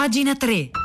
Pagina 3.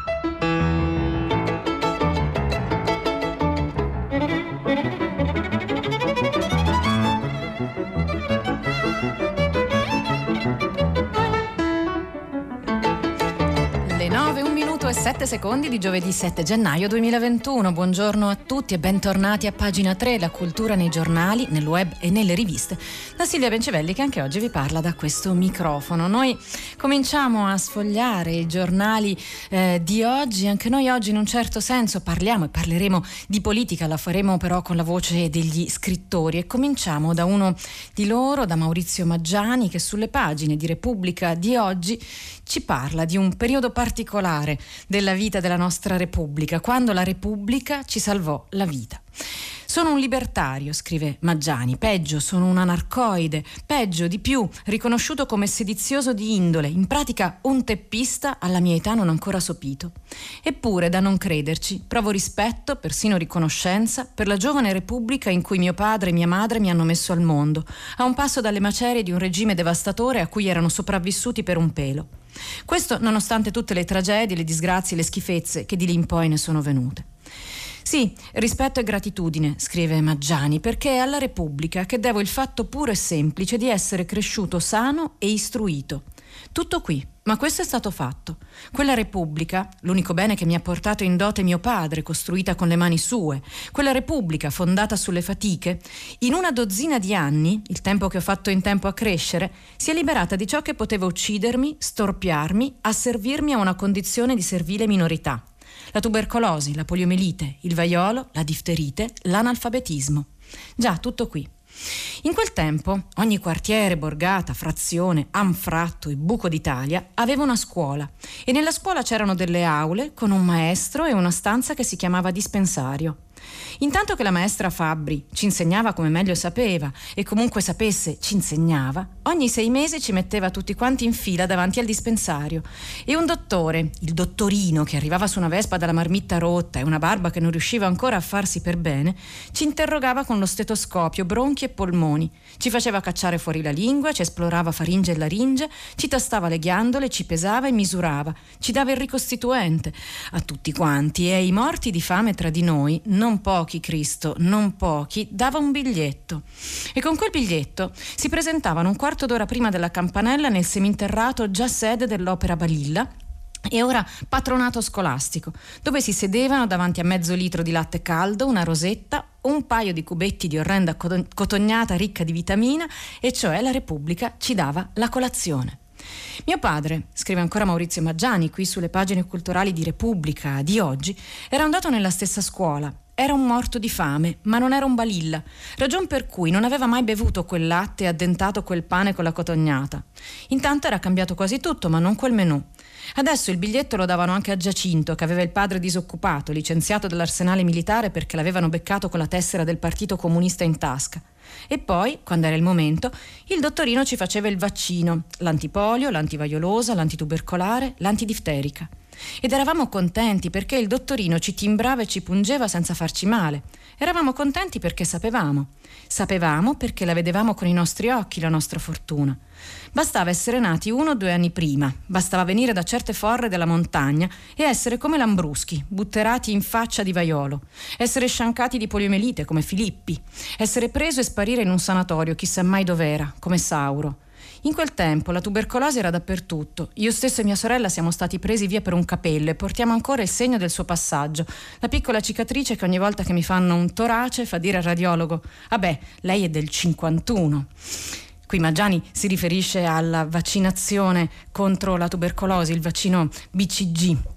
7 secondi di giovedì 7 gennaio 2021. Buongiorno a tutti e bentornati a pagina 3, la cultura nei giornali, nel web e nelle riviste. Da Silvia Bencevelli che anche oggi vi parla da questo microfono. Noi cominciamo a sfogliare i giornali eh, di oggi, anche noi oggi in un certo senso parliamo e parleremo di politica, la faremo però con la voce degli scrittori e cominciamo da uno di loro, da Maurizio Maggiani, che sulle pagine di Repubblica di oggi ci parla di un periodo particolare della vita della nostra Repubblica, quando la Repubblica ci salvò la vita. Sono un libertario, scrive Maggiani, peggio, sono un anarcoide, peggio di più, riconosciuto come sedizioso di indole, in pratica un teppista alla mia età non ancora sopito. Eppure, da non crederci, provo rispetto, persino riconoscenza, per la giovane Repubblica in cui mio padre e mia madre mi hanno messo al mondo, a un passo dalle macerie di un regime devastatore a cui erano sopravvissuti per un pelo. Questo nonostante tutte le tragedie, le disgrazie, le schifezze che di lì in poi ne sono venute. Sì, rispetto e gratitudine, scrive Maggiani, perché è alla Repubblica che devo il fatto puro e semplice di essere cresciuto sano e istruito. Tutto qui, ma questo è stato fatto. Quella Repubblica, l'unico bene che mi ha portato in dote mio padre, costruita con le mani sue, quella Repubblica fondata sulle fatiche, in una dozzina di anni, il tempo che ho fatto in tempo a crescere, si è liberata di ciò che poteva uccidermi, storpiarmi, asservirmi a una condizione di servile minorità la tubercolosi, la poliomelite, il vaiolo, la difterite, l'analfabetismo. Già, tutto qui. In quel tempo ogni quartiere, borgata, frazione, anfratto e buco d'Italia aveva una scuola e nella scuola c'erano delle aule con un maestro e una stanza che si chiamava dispensario. Intanto che la maestra Fabbri ci insegnava come meglio sapeva e comunque sapesse ci insegnava, ogni sei mesi ci metteva tutti quanti in fila davanti al dispensario. E un dottore, il dottorino che arrivava su una vespa dalla marmitta rotta e una barba che non riusciva ancora a farsi per bene, ci interrogava con lo stetoscopio, bronchi e polmoni, ci faceva cacciare fuori la lingua, ci esplorava faringe e laringe, ci tastava le ghiandole, ci pesava e misurava, ci dava il ricostituente. A tutti quanti e ai morti di fame tra di noi non non pochi, Cristo, non pochi, dava un biglietto. E con quel biglietto si presentavano un quarto d'ora prima della campanella nel seminterrato già sede dell'Opera Balilla, e ora patronato scolastico, dove si sedevano davanti a mezzo litro di latte caldo, una rosetta, un paio di cubetti di orrenda cotognata ricca di vitamina, e cioè la Repubblica ci dava la colazione. Mio padre, scrive ancora Maurizio Maggiani qui sulle pagine culturali di Repubblica di oggi, era andato nella stessa scuola era un morto di fame, ma non era un balilla, ragion per cui non aveva mai bevuto quel latte e addentato quel pane con la cotognata. Intanto era cambiato quasi tutto, ma non quel menù. Adesso il biglietto lo davano anche a Giacinto, che aveva il padre disoccupato, licenziato dall'arsenale militare perché l'avevano beccato con la tessera del Partito Comunista in tasca. E poi, quando era il momento, il dottorino ci faceva il vaccino, l'antipolio, l'antivaiolosa, l'antitubercolare, l'antidifterica. Ed eravamo contenti perché il dottorino ci timbrava e ci pungeva senza farci male. Eravamo contenti perché sapevamo. Sapevamo perché la vedevamo con i nostri occhi, la nostra fortuna. Bastava essere nati uno o due anni prima, bastava venire da certe forre della montagna e essere come Lambruschi, butterati in faccia di vaiolo, essere sciancati di poliomelite come Filippi, essere preso e sparire in un sanatorio chissà mai dov'era, come Sauro. In quel tempo la tubercolosi era dappertutto. Io stesso e mia sorella siamo stati presi via per un capello e portiamo ancora il segno del suo passaggio. La piccola cicatrice che ogni volta che mi fanno un torace fa dire al radiologo: Vabbè, lei è del 51. Qui Maggiani si riferisce alla vaccinazione contro la tubercolosi, il vaccino BCG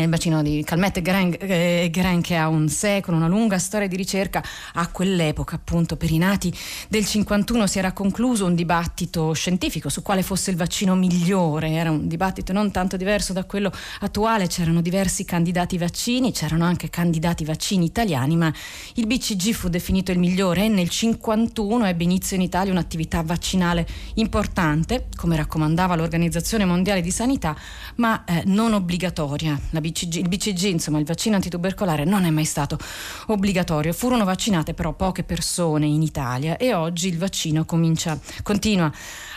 il bacino di Calmette Gren, eh, che ha un secolo, una lunga storia di ricerca, a quell'epoca appunto per i nati del 51 si era concluso un dibattito scientifico su quale fosse il vaccino migliore, era un dibattito non tanto diverso da quello attuale, c'erano diversi candidati vaccini, c'erano anche candidati vaccini italiani, ma il BCG fu definito il migliore e nel 51 ebbe inizio in Italia un'attività vaccinale importante, come raccomandava l'Organizzazione Mondiale di Sanità, ma eh, non obbligatoria. La BCG, il BCG, insomma il vaccino antitubercolare, non è mai stato obbligatorio. Furono vaccinate però poche persone in Italia e oggi il vaccino comincia, continua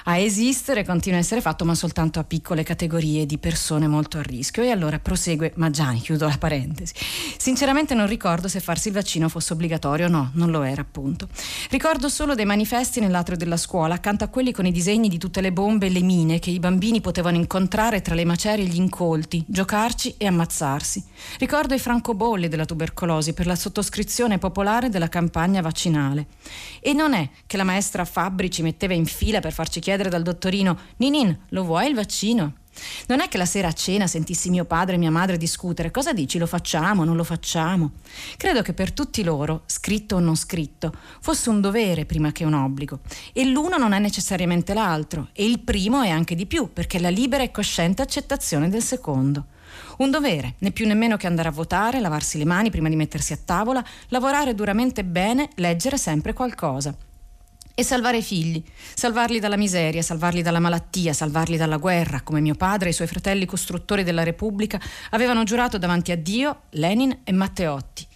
a esistere, continua a essere fatto, ma soltanto a piccole categorie di persone molto a rischio. E allora prosegue Maggiani, chiudo la parentesi. Sinceramente non ricordo se farsi il vaccino fosse obbligatorio, no, non lo era appunto. Ricordo solo dei manifesti nell'atrio della scuola, accanto a quelli con i disegni di tutte le bombe e le mine che i bambini potevano incontrare tra le macerie e gli incolti, giocarci e ammazzarsi. Ricordo i francobolli della tubercolosi per la sottoscrizione popolare della campagna vaccinale. E non è che la maestra Fabbri ci metteva in fila per farci chiedere dal dottorino Ninin, lo vuoi il vaccino? Non è che la sera a cena sentissi mio padre e mia madre discutere cosa dici, lo facciamo, non lo facciamo. Credo che per tutti loro, scritto o non scritto, fosse un dovere prima che un obbligo. E l'uno non è necessariamente l'altro, e il primo è anche di più, perché la libera e cosciente accettazione del secondo. Un dovere, né più nemmeno che andare a votare, lavarsi le mani prima di mettersi a tavola, lavorare duramente bene, leggere sempre qualcosa. E salvare i figli, salvarli dalla miseria, salvarli dalla malattia, salvarli dalla guerra, come mio padre e i suoi fratelli costruttori della Repubblica avevano giurato davanti a Dio, Lenin e Matteotti.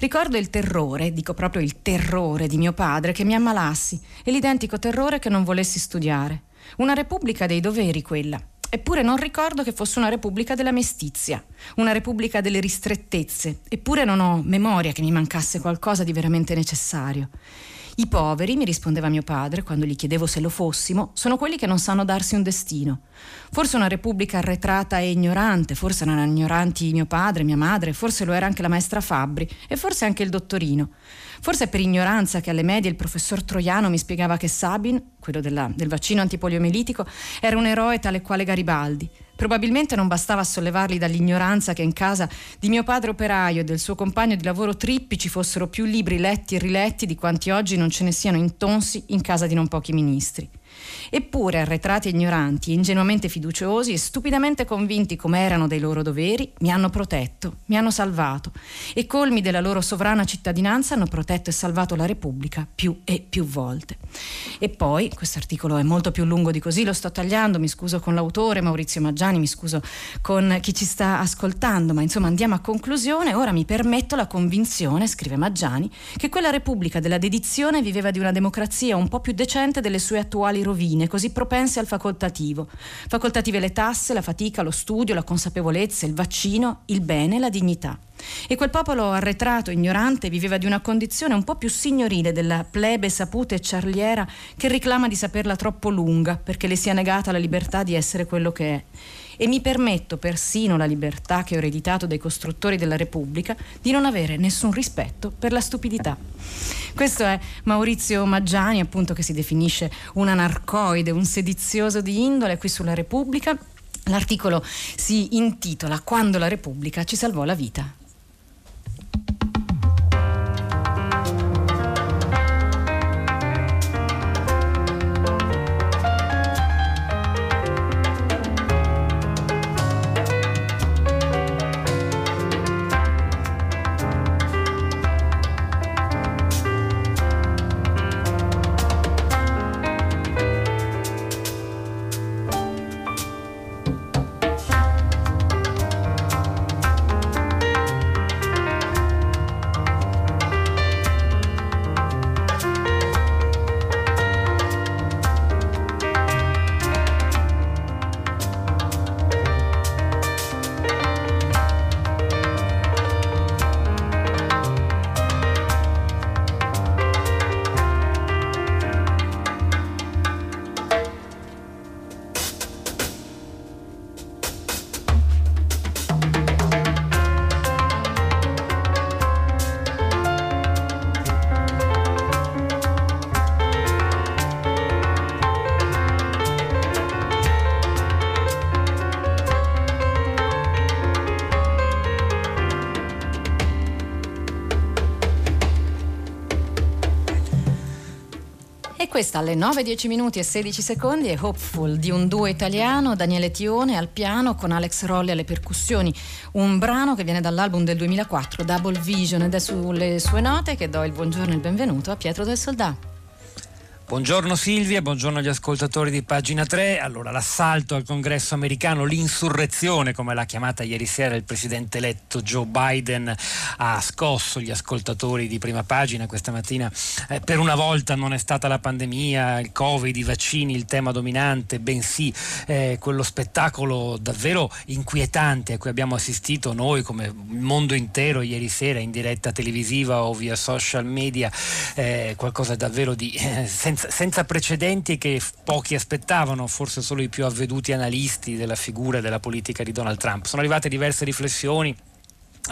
Ricordo il terrore, dico proprio il terrore di mio padre, che mi ammalassi e l'identico terrore che non volessi studiare. Una repubblica dei doveri quella, Eppure non ricordo che fosse una repubblica della mestizia, una repubblica delle ristrettezze, eppure non ho memoria che mi mancasse qualcosa di veramente necessario. I poveri, mi rispondeva mio padre quando gli chiedevo se lo fossimo, sono quelli che non sanno darsi un destino. Forse una repubblica arretrata e ignorante, forse erano ignoranti mio padre, mia madre, forse lo era anche la maestra Fabbri e forse anche il dottorino. Forse è per ignoranza che alle medie il professor Troiano mi spiegava che Sabin, quello della, del vaccino antipoliomelitico, era un eroe tale quale Garibaldi. Probabilmente non bastava sollevarli dall'ignoranza che in casa di mio padre operaio e del suo compagno di lavoro Trippi ci fossero più libri letti e riletti di quanti oggi non ce ne siano in tonsi in casa di non pochi ministri. Eppure, arretrati e ignoranti, ingenuamente fiduciosi e stupidamente convinti come erano dei loro doveri, mi hanno protetto, mi hanno salvato e colmi della loro sovrana cittadinanza hanno protetto e salvato la Repubblica più e più volte. E poi, questo articolo è molto più lungo di così, lo sto tagliando, mi scuso con l'autore Maurizio Maggiani, mi scuso con chi ci sta ascoltando, ma insomma andiamo a conclusione, ora mi permetto la convinzione, scrive Maggiani, che quella Repubblica della dedizione viveva di una democrazia un po' più decente delle sue attuali rovine, così propense al facoltativo. Facoltative le tasse, la fatica, lo studio, la consapevolezza, il vaccino, il bene, la dignità. E quel popolo arretrato, ignorante, viveva di una condizione un po' più signorile della plebe saputa e ciarliera che reclama di saperla troppo lunga perché le sia negata la libertà di essere quello che è e mi permetto persino la libertà che ho ereditato dai costruttori della Repubblica di non avere nessun rispetto per la stupidità. Questo è Maurizio Maggiani, appunto, che si definisce un anarcoide, un sedizioso di indole qui sulla Repubblica. L'articolo si intitola Quando la Repubblica ci salvò la vita. Questa alle 9, 10 minuti e 16 secondi è Hopeful di un duo italiano, Daniele Tione al piano con Alex Rolli alle percussioni, un brano che viene dall'album del 2004 Double Vision ed è sulle sue note che do il buongiorno e il benvenuto a Pietro del Soldato. Buongiorno Silvia, buongiorno agli ascoltatori di pagina 3. Allora, l'assalto al congresso americano, l'insurrezione, come l'ha chiamata ieri sera il presidente eletto Joe Biden, ha scosso gli ascoltatori di prima pagina questa mattina. Eh, per una volta non è stata la pandemia, il Covid, i vaccini il tema dominante, bensì eh, quello spettacolo davvero inquietante a cui abbiamo assistito noi come il mondo intero ieri sera in diretta televisiva o via social media, eh, qualcosa davvero di eh, senza senza, senza precedenti che pochi aspettavano, forse solo i più avveduti analisti della figura della politica di Donald Trump. Sono arrivate diverse riflessioni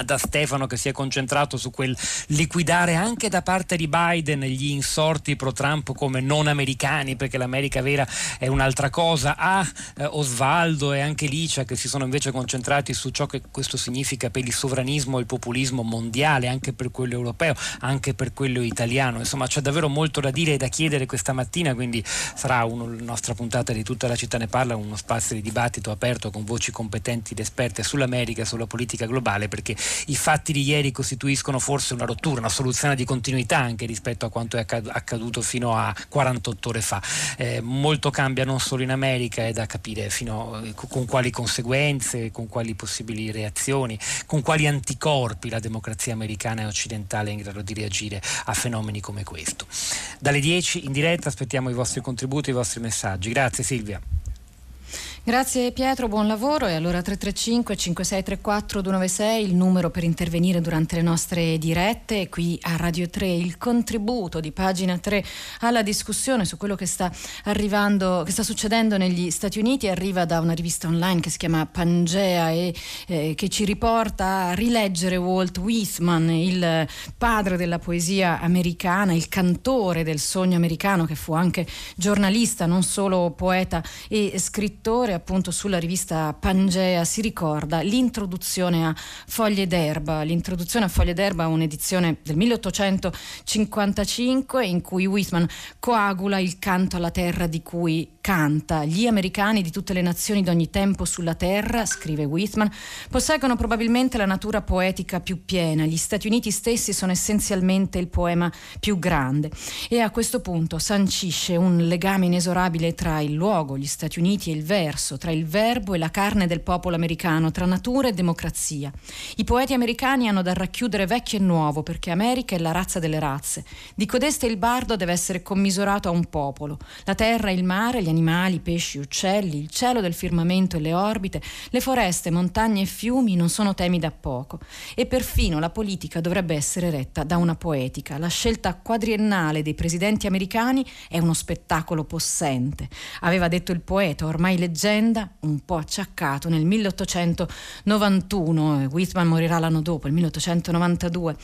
da Stefano che si è concentrato su quel liquidare anche da parte di Biden gli insorti pro Trump come non americani perché l'America vera è un'altra cosa. A eh, Osvaldo e anche Licia che si sono invece concentrati su ciò che questo significa per il sovranismo e il populismo mondiale anche per quello europeo anche per quello italiano. Insomma c'è davvero molto da dire e da chiedere questa mattina quindi sarà una, nostra puntata di tutta la città ne parla uno spazio di dibattito aperto con voci competenti ed esperte sull'America sulla politica globale perché i fatti di ieri costituiscono forse una rottura, una soluzione di continuità anche rispetto a quanto è accaduto fino a 48 ore fa. Eh, molto cambia non solo in America, è da capire fino, con quali conseguenze, con quali possibili reazioni, con quali anticorpi la democrazia americana e occidentale è in grado di reagire a fenomeni come questo. Dalle 10 in diretta aspettiamo i vostri contributi, i vostri messaggi. Grazie Silvia. Grazie Pietro, buon lavoro. E allora 335 5634 296 il numero per intervenire durante le nostre dirette. Qui a Radio 3 il contributo di pagina 3 alla discussione su quello che sta arrivando che sta succedendo negli Stati Uniti. Arriva da una rivista online che si chiama Pangea e eh, che ci riporta a rileggere Walt Whitman il padre della poesia americana il cantore del sogno americano che fu anche giornalista non solo poeta e scrittore appunto sulla rivista Pangea si ricorda l'introduzione a Foglie d'Erba. L'introduzione a Foglie d'Erba è un'edizione del 1855 in cui Whitman coagula il canto alla terra di cui canta. Gli americani di tutte le nazioni d'ogni tempo sulla terra, scrive Whitman, posseggono probabilmente la natura poetica più piena. Gli Stati Uniti stessi sono essenzialmente il poema più grande. E a questo punto sancisce un legame inesorabile tra il luogo, gli Stati Uniti e il verso, tra il verbo e la carne del popolo americano, tra natura e democrazia. I poeti americani hanno da racchiudere vecchio e nuovo perché America è la razza delle razze. Di codeste il bardo deve essere commisurato a un popolo. La terra, il mare, gli animali, pesci, uccelli, il cielo del firmamento e le orbite, le foreste, montagne e fiumi non sono temi da poco. E perfino la politica dovrebbe essere retta da una poetica. La scelta quadriennale dei presidenti americani è uno spettacolo possente. Aveva detto il poeta, ormai leggenda, un po' acciaccato nel 1891, Whitman morirà l'anno dopo, il 1892.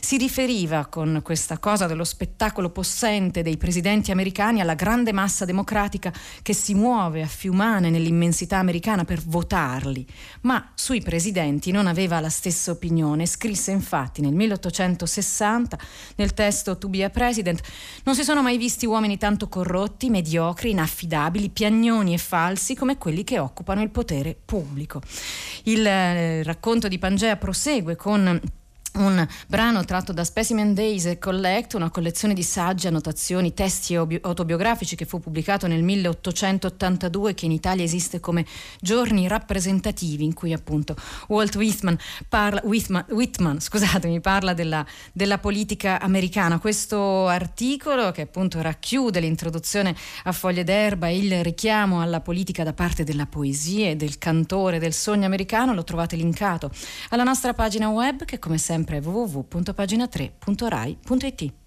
Si riferiva con questa cosa dello spettacolo possente dei presidenti americani alla grande massa democratica che si muove a fiumane nell'immensità americana per votarli, ma sui presidenti non aveva la stessa opinione. Scrisse infatti nel 1860 nel testo To be a President non si sono mai visti uomini tanto corrotti, mediocri, inaffidabili, piagnoni e falsi come quelli che occupano il potere pubblico. Il eh, racconto di Pangea prosegue con un brano tratto da Specimen Days Collect, una collezione di saggi, annotazioni, testi autobiografici che fu pubblicato nel 1882 che in Italia esiste come giorni rappresentativi in cui appunto Walt Whitman parla, Whitman, Whitman, scusatemi, parla della, della, politica americana. Questo articolo che appunto racchiude l'introduzione a foglie d'erba e il richiamo alla politica da parte della poesia e del cantore del sogno americano lo trovate linkato alla nostra pagina web che come sempre sempre www.pagina3.rai.it.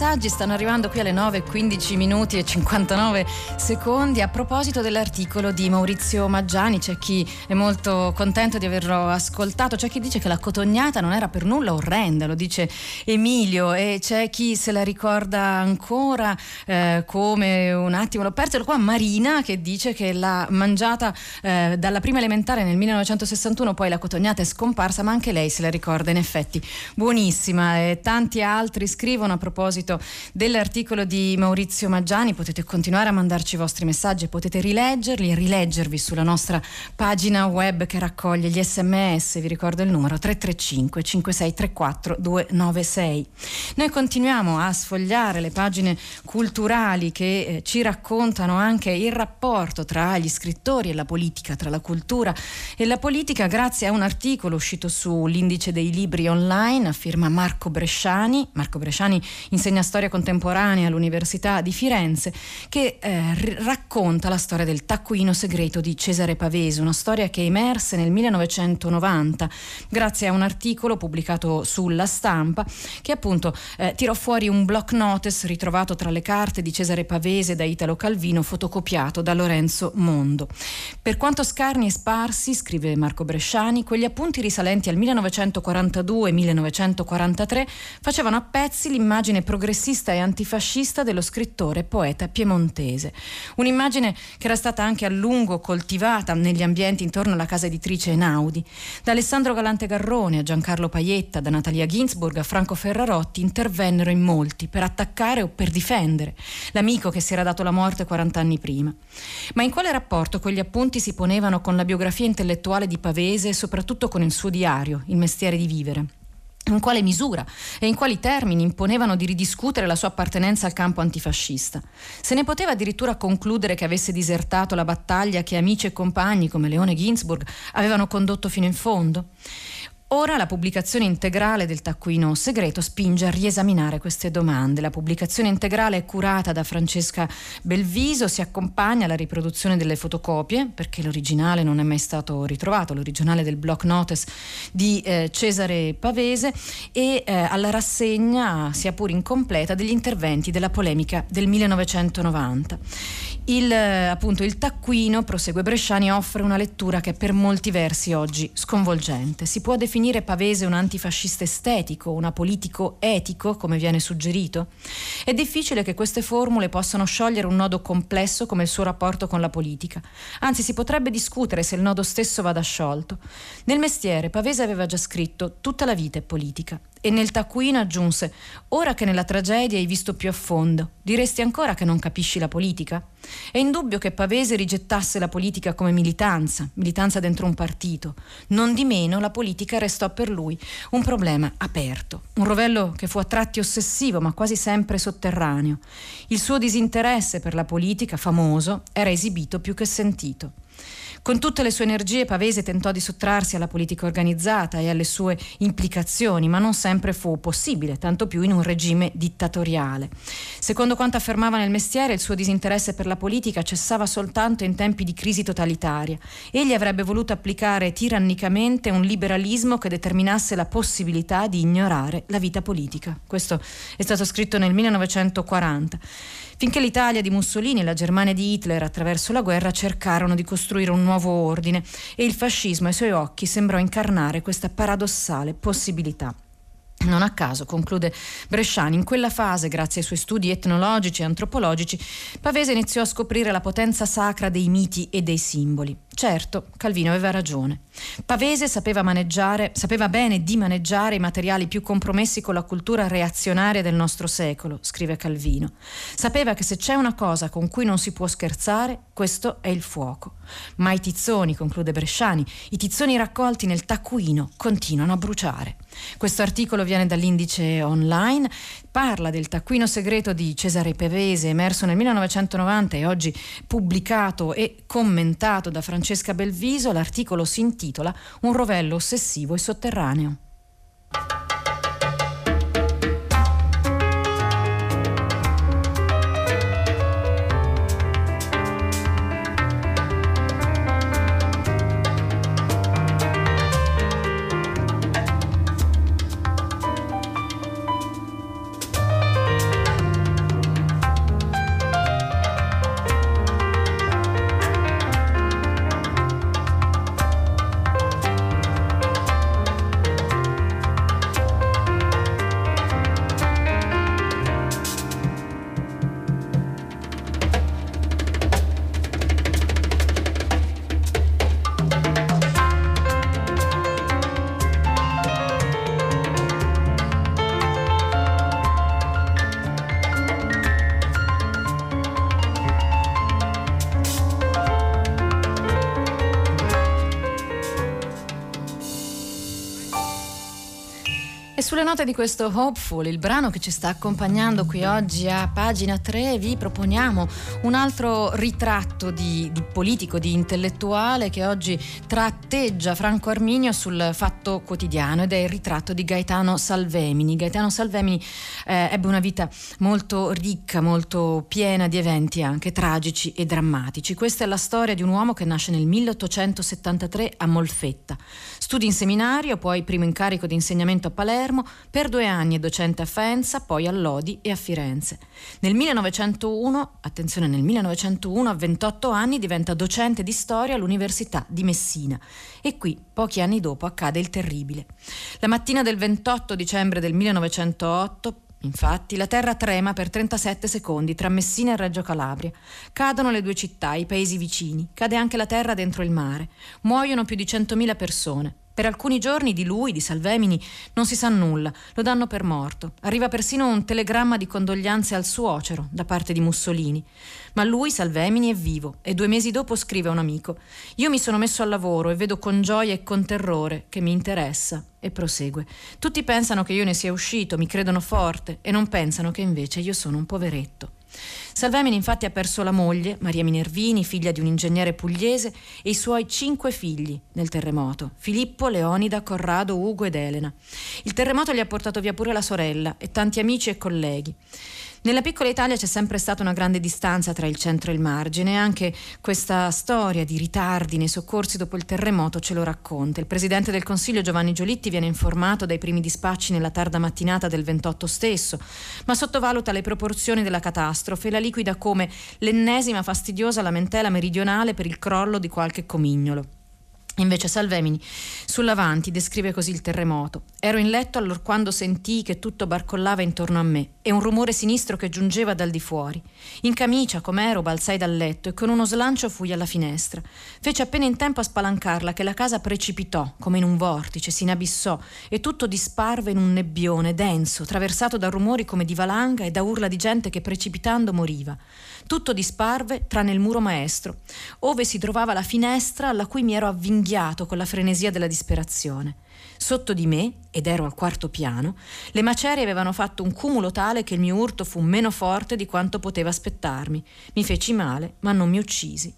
messaggi stanno arrivando qui alle 9, 15 minuti e 59 secondi a proposito dell'articolo di Maurizio Maggiani. C'è chi è molto contento di averlo ascoltato, c'è chi dice che la cotognata non era per nulla orrenda, lo dice Emilio, e c'è chi se la ricorda ancora eh, come un attimo, l'ho perso qua, Marina che dice che l'ha mangiata eh, dalla prima elementare nel 1961, poi la cotognata è scomparsa, ma anche lei se la ricorda in effetti buonissima. E tanti altri scrivono proposito dell'articolo di Maurizio Maggiani. Potete continuare a mandarci i vostri messaggi, potete rileggerli e rileggervi sulla nostra pagina web che raccoglie gli sms. Vi ricordo il numero 335 5634 296. Noi continuiamo a sfogliare le pagine culturali che eh, ci raccontano anche il rapporto tra gli scrittori e la politica, tra la cultura e la politica, grazie a un articolo uscito sull'indice dei libri online a firma Marco Bresciani. Marco Bresciani insegna storia contemporanea all'Università di Firenze, che eh, r- racconta la storia del taccuino segreto di Cesare Pavese, una storia che emerse nel 1990 grazie a un articolo pubblicato sulla stampa che appunto eh, tirò fuori un block notice ritrovato tra le carte di Cesare Pavese da Italo Calvino fotocopiato da Lorenzo Mondo. Per quanto scarni e sparsi, scrive Marco Bresciani, quegli appunti risalenti al 1942-1943 facevano a pezzi l'immagine un'immagine progressista e antifascista dello scrittore e poeta piemontese. Un'immagine che era stata anche a lungo coltivata negli ambienti intorno alla casa editrice Enaudi. Da Alessandro Galante Garrone a Giancarlo Paietta, da Natalia Ginsburg a Franco Ferrarotti intervennero in molti per attaccare o per difendere l'amico che si era dato la morte 40 anni prima. Ma in quale rapporto quegli appunti si ponevano con la biografia intellettuale di Pavese e soprattutto con il suo diario, Il mestiere di vivere? In quale misura e in quali termini imponevano di ridiscutere la sua appartenenza al campo antifascista. Se ne poteva addirittura concludere che avesse disertato la battaglia che amici e compagni come Leone Ginsburg avevano condotto fino in fondo. Ora la pubblicazione integrale del taccuino segreto spinge a riesaminare queste domande. La pubblicazione integrale è curata da Francesca Belviso, si accompagna alla riproduzione delle fotocopie, perché l'originale non è mai stato ritrovato, l'originale del block notice di eh, Cesare Pavese, e eh, alla rassegna, sia pur incompleta, degli interventi della polemica del 1990. Il, appunto, il taccuino, prosegue Bresciani, offre una lettura che è per molti versi oggi sconvolgente. Si può definire Pavese un antifascista estetico, un apolitico etico, come viene suggerito? È difficile che queste formule possano sciogliere un nodo complesso come il suo rapporto con la politica. Anzi, si potrebbe discutere se il nodo stesso vada sciolto. Nel mestiere Pavese aveva già scritto tutta la vita è politica e nel taccuino aggiunse ora che nella tragedia hai visto più a fondo, diresti ancora che non capisci la politica? È indubbio che Pavese rigettasse la politica come militanza, militanza dentro un partito. Non di meno la politica restò per lui un problema aperto, un rovello che fu a tratti ossessivo ma quasi sempre sotterraneo. Il suo disinteresse per la politica, famoso, era esibito più che sentito. Con tutte le sue energie Pavese tentò di sottrarsi alla politica organizzata e alle sue implicazioni, ma non sempre fu possibile, tanto più in un regime dittatoriale. Secondo quanto affermava nel mestiere, il suo disinteresse per la politica cessava soltanto in tempi di crisi totalitaria. Egli avrebbe voluto applicare tirannicamente un liberalismo che determinasse la possibilità di ignorare la vita politica. Questo è stato scritto nel 1940 finché l'Italia di Mussolini e la Germania di Hitler attraverso la guerra cercarono di costruire un nuovo ordine e il fascismo ai suoi occhi sembrò incarnare questa paradossale possibilità. Non a caso, conclude Bresciani, in quella fase, grazie ai suoi studi etnologici e antropologici, Pavese iniziò a scoprire la potenza sacra dei miti e dei simboli. Certo, Calvino aveva ragione. Pavese sapeva maneggiare, sapeva bene di maneggiare i materiali più compromessi con la cultura reazionaria del nostro secolo, scrive Calvino. Sapeva che se c'è una cosa con cui non si può scherzare, questo è il fuoco. Ma i tizzoni, conclude Bresciani, i tizzoni raccolti nel taccuino continuano a bruciare. Questo articolo viene dall'indice online, parla del taccuino segreto di Cesare Pavese, emerso nel 1990 e oggi pubblicato e commentato da Francesca Belviso. L'articolo si intitola Un rovello ossessivo e sotterraneo. Sulle note di questo Hopeful, il brano che ci sta accompagnando qui oggi a pagina 3, vi proponiamo un altro ritratto di, di politico, di intellettuale che oggi tratteggia Franco Arminio sul fatto quotidiano ed è il ritratto di Gaetano Salvemini. Gaetano Salvemini eh, ebbe una vita molto ricca, molto piena di eventi anche tragici e drammatici. Questa è la storia di un uomo che nasce nel 1873 a Molfetta. Studi in seminario, poi primo incarico di insegnamento a Palermo, per due anni è docente a Faenza, poi a Lodi e a Firenze. Nel 1901, attenzione, nel 1901 a 28 anni diventa docente di storia all'Università di Messina e qui, pochi anni dopo, accade il terribile. La mattina del 28 dicembre del 1908 Infatti la terra trema per 37 secondi tra Messina e Reggio Calabria. Cadono le due città, i paesi vicini, cade anche la terra dentro il mare. Muoiono più di 100.000 persone. Per alcuni giorni di lui, di Salvemini, non si sa nulla, lo danno per morto. Arriva persino un telegramma di condoglianze al suocero da parte di Mussolini. Ma lui, Salvemini, è vivo e due mesi dopo scrive a un amico: Io mi sono messo al lavoro e vedo con gioia e con terrore che mi interessa. E prosegue: Tutti pensano che io ne sia uscito, mi credono forte e non pensano che invece io sono un poveretto. Salvemini infatti ha perso la moglie, Maria Minervini, figlia di un ingegnere pugliese, e i suoi cinque figli nel terremoto, Filippo, Leonida, Corrado, Ugo ed Elena. Il terremoto gli ha portato via pure la sorella e tanti amici e colleghi. Nella piccola Italia c'è sempre stata una grande distanza tra il centro e il margine anche questa storia di ritardi nei soccorsi dopo il terremoto ce lo racconta. Il presidente del Consiglio Giovanni Giolitti viene informato dai primi dispacci nella tarda mattinata del 28 stesso, ma sottovaluta le proporzioni della catastrofe e la liquida come l'ennesima fastidiosa lamentela meridionale per il crollo di qualche comignolo. Invece Salvemini sull'avanti descrive così il terremoto. Ero in letto allorquando sentii che tutto barcollava intorno a me e un rumore sinistro che giungeva dal di fuori. In camicia, com'ero, balzai dal letto e con uno slancio fui alla finestra. Fece appena in tempo a spalancarla che la casa precipitò, come in un vortice, si inabissò e tutto disparve in un nebbione denso, traversato da rumori come di valanga e da urla di gente che precipitando moriva. Tutto disparve tranne il muro maestro, ove si trovava la finestra alla cui mi ero avvinghiato con la frenesia della disperazione. Sotto di me, ed ero al quarto piano, le macerie avevano fatto un cumulo tale che il mio urto fu meno forte di quanto poteva aspettarmi. Mi feci male, ma non mi uccisi.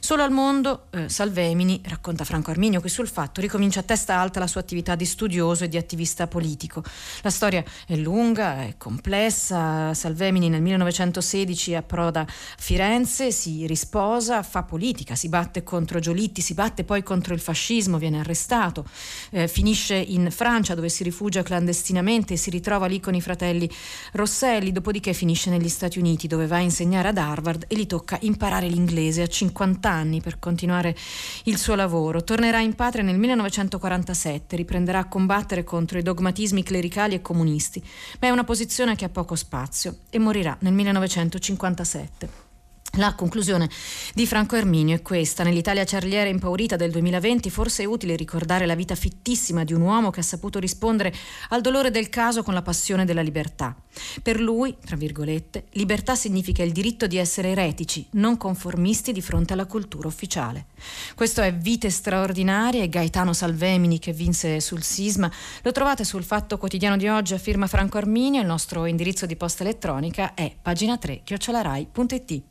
Solo al mondo, eh, Salvemini, racconta Franco Arminio, che sul fatto ricomincia a testa alta la sua attività di studioso e di attivista politico. La storia è lunga, è complessa. Salvemini nel 1916 approda a Firenze, si risposa, fa politica, si batte contro Giolitti, si batte poi contro il fascismo, viene arrestato, eh, finisce in Francia dove si rifugia clandestinamente e si ritrova lì con i fratelli Rosselli, dopodiché finisce negli Stati Uniti dove va a insegnare ad Harvard e gli tocca imparare l'inglese a 50 50 anni per continuare il suo lavoro. Tornerà in patria nel 1947, riprenderà a combattere contro i dogmatismi clericali e comunisti, ma è una posizione che ha poco spazio e morirà nel 1957. La conclusione di Franco Erminio è questa. Nell'Italia ciarliera impaurita del 2020 forse è utile ricordare la vita fittissima di un uomo che ha saputo rispondere al dolore del caso con la passione della libertà. Per lui, tra virgolette, libertà significa il diritto di essere eretici, non conformisti di fronte alla cultura ufficiale. Questo è Vite straordinarie, Gaetano Salvemini che vinse sul sisma. Lo trovate sul Fatto Quotidiano di oggi a firma Franco Erminio. Il nostro indirizzo di posta elettronica è pagina3chiocciolarai.it.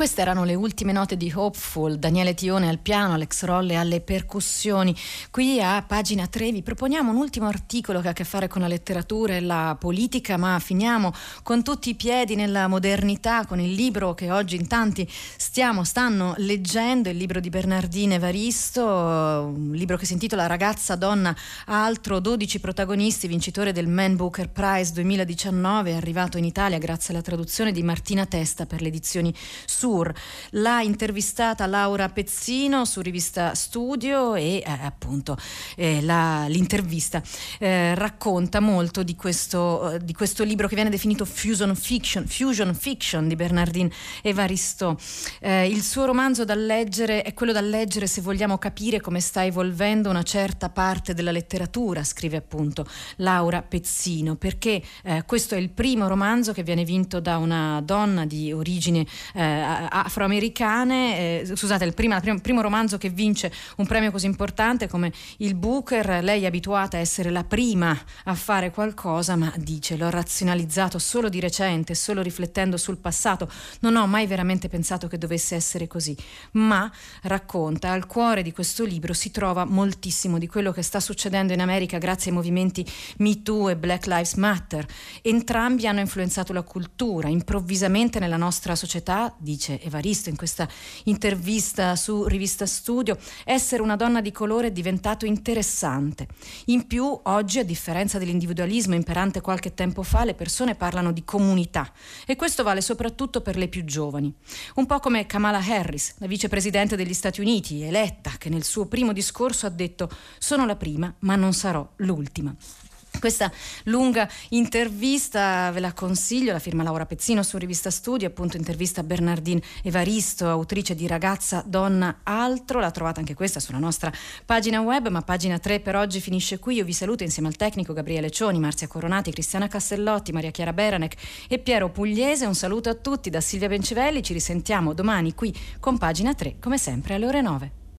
queste erano le ultime note di Hopeful, Daniele Tione al piano, Alex Rolle alle percussioni. Qui a pagina 3 vi proponiamo un ultimo articolo che ha a che fare con la letteratura e la politica, ma finiamo con tutti i piedi nella modernità, con il libro che oggi in tanti stiamo, stanno leggendo, il libro di Bernardine Evaristo, un libro che si intitola Ragazza, donna, altro, 12 protagonisti, vincitore del Man Booker Prize 2019, arrivato in Italia grazie alla traduzione di Martina Testa per le edizioni Sur. L'ha intervistata Laura Pezzino su rivista Studio e eh, appunto eh, la, l'intervista eh, racconta molto di questo, eh, di questo, libro che viene definito Fusion Fiction, Fusion Fiction di Bernardine Evaristo. Eh, il suo romanzo da leggere è quello da leggere se vogliamo capire come sta evolvendo una certa parte della letteratura, scrive appunto Laura Pezzino, perché eh, questo è il primo romanzo che viene vinto da una donna di origine eh, afroamericane, eh, scusate, il prima, primo, primo romanzo che vince un premio così importante come il Booker, lei è abituata a essere la prima a fare qualcosa, ma dice l'ho razionalizzato solo di recente, solo riflettendo sul passato, non ho mai veramente pensato che dovesse essere così, ma racconta al cuore di questo libro si trova moltissimo di quello che sta succedendo in America grazie ai movimenti Me Too e Black Lives Matter. Entrambi hanno influenzato la cultura, improvvisamente nella nostra società, dice dice Evaristo in questa intervista su Rivista Studio, essere una donna di colore è diventato interessante. In più, oggi, a differenza dell'individualismo imperante qualche tempo fa, le persone parlano di comunità e questo vale soprattutto per le più giovani. Un po' come Kamala Harris, la vicepresidente degli Stati Uniti, eletta, che nel suo primo discorso ha detto sono la prima, ma non sarò l'ultima. Questa lunga intervista ve la consiglio, la firma Laura Pezzino su Rivista Studio, appunto intervista a Bernardine Evaristo, autrice di Ragazza, Donna, Altro, la trovate anche questa sulla nostra pagina web, ma pagina 3 per oggi finisce qui, io vi saluto insieme al tecnico Gabriele Cioni, Marzia Coronati, Cristiana Castellotti, Maria Chiara Beranec e Piero Pugliese, un saluto a tutti da Silvia Bencivelli, ci risentiamo domani qui con pagina 3 come sempre alle ore 9.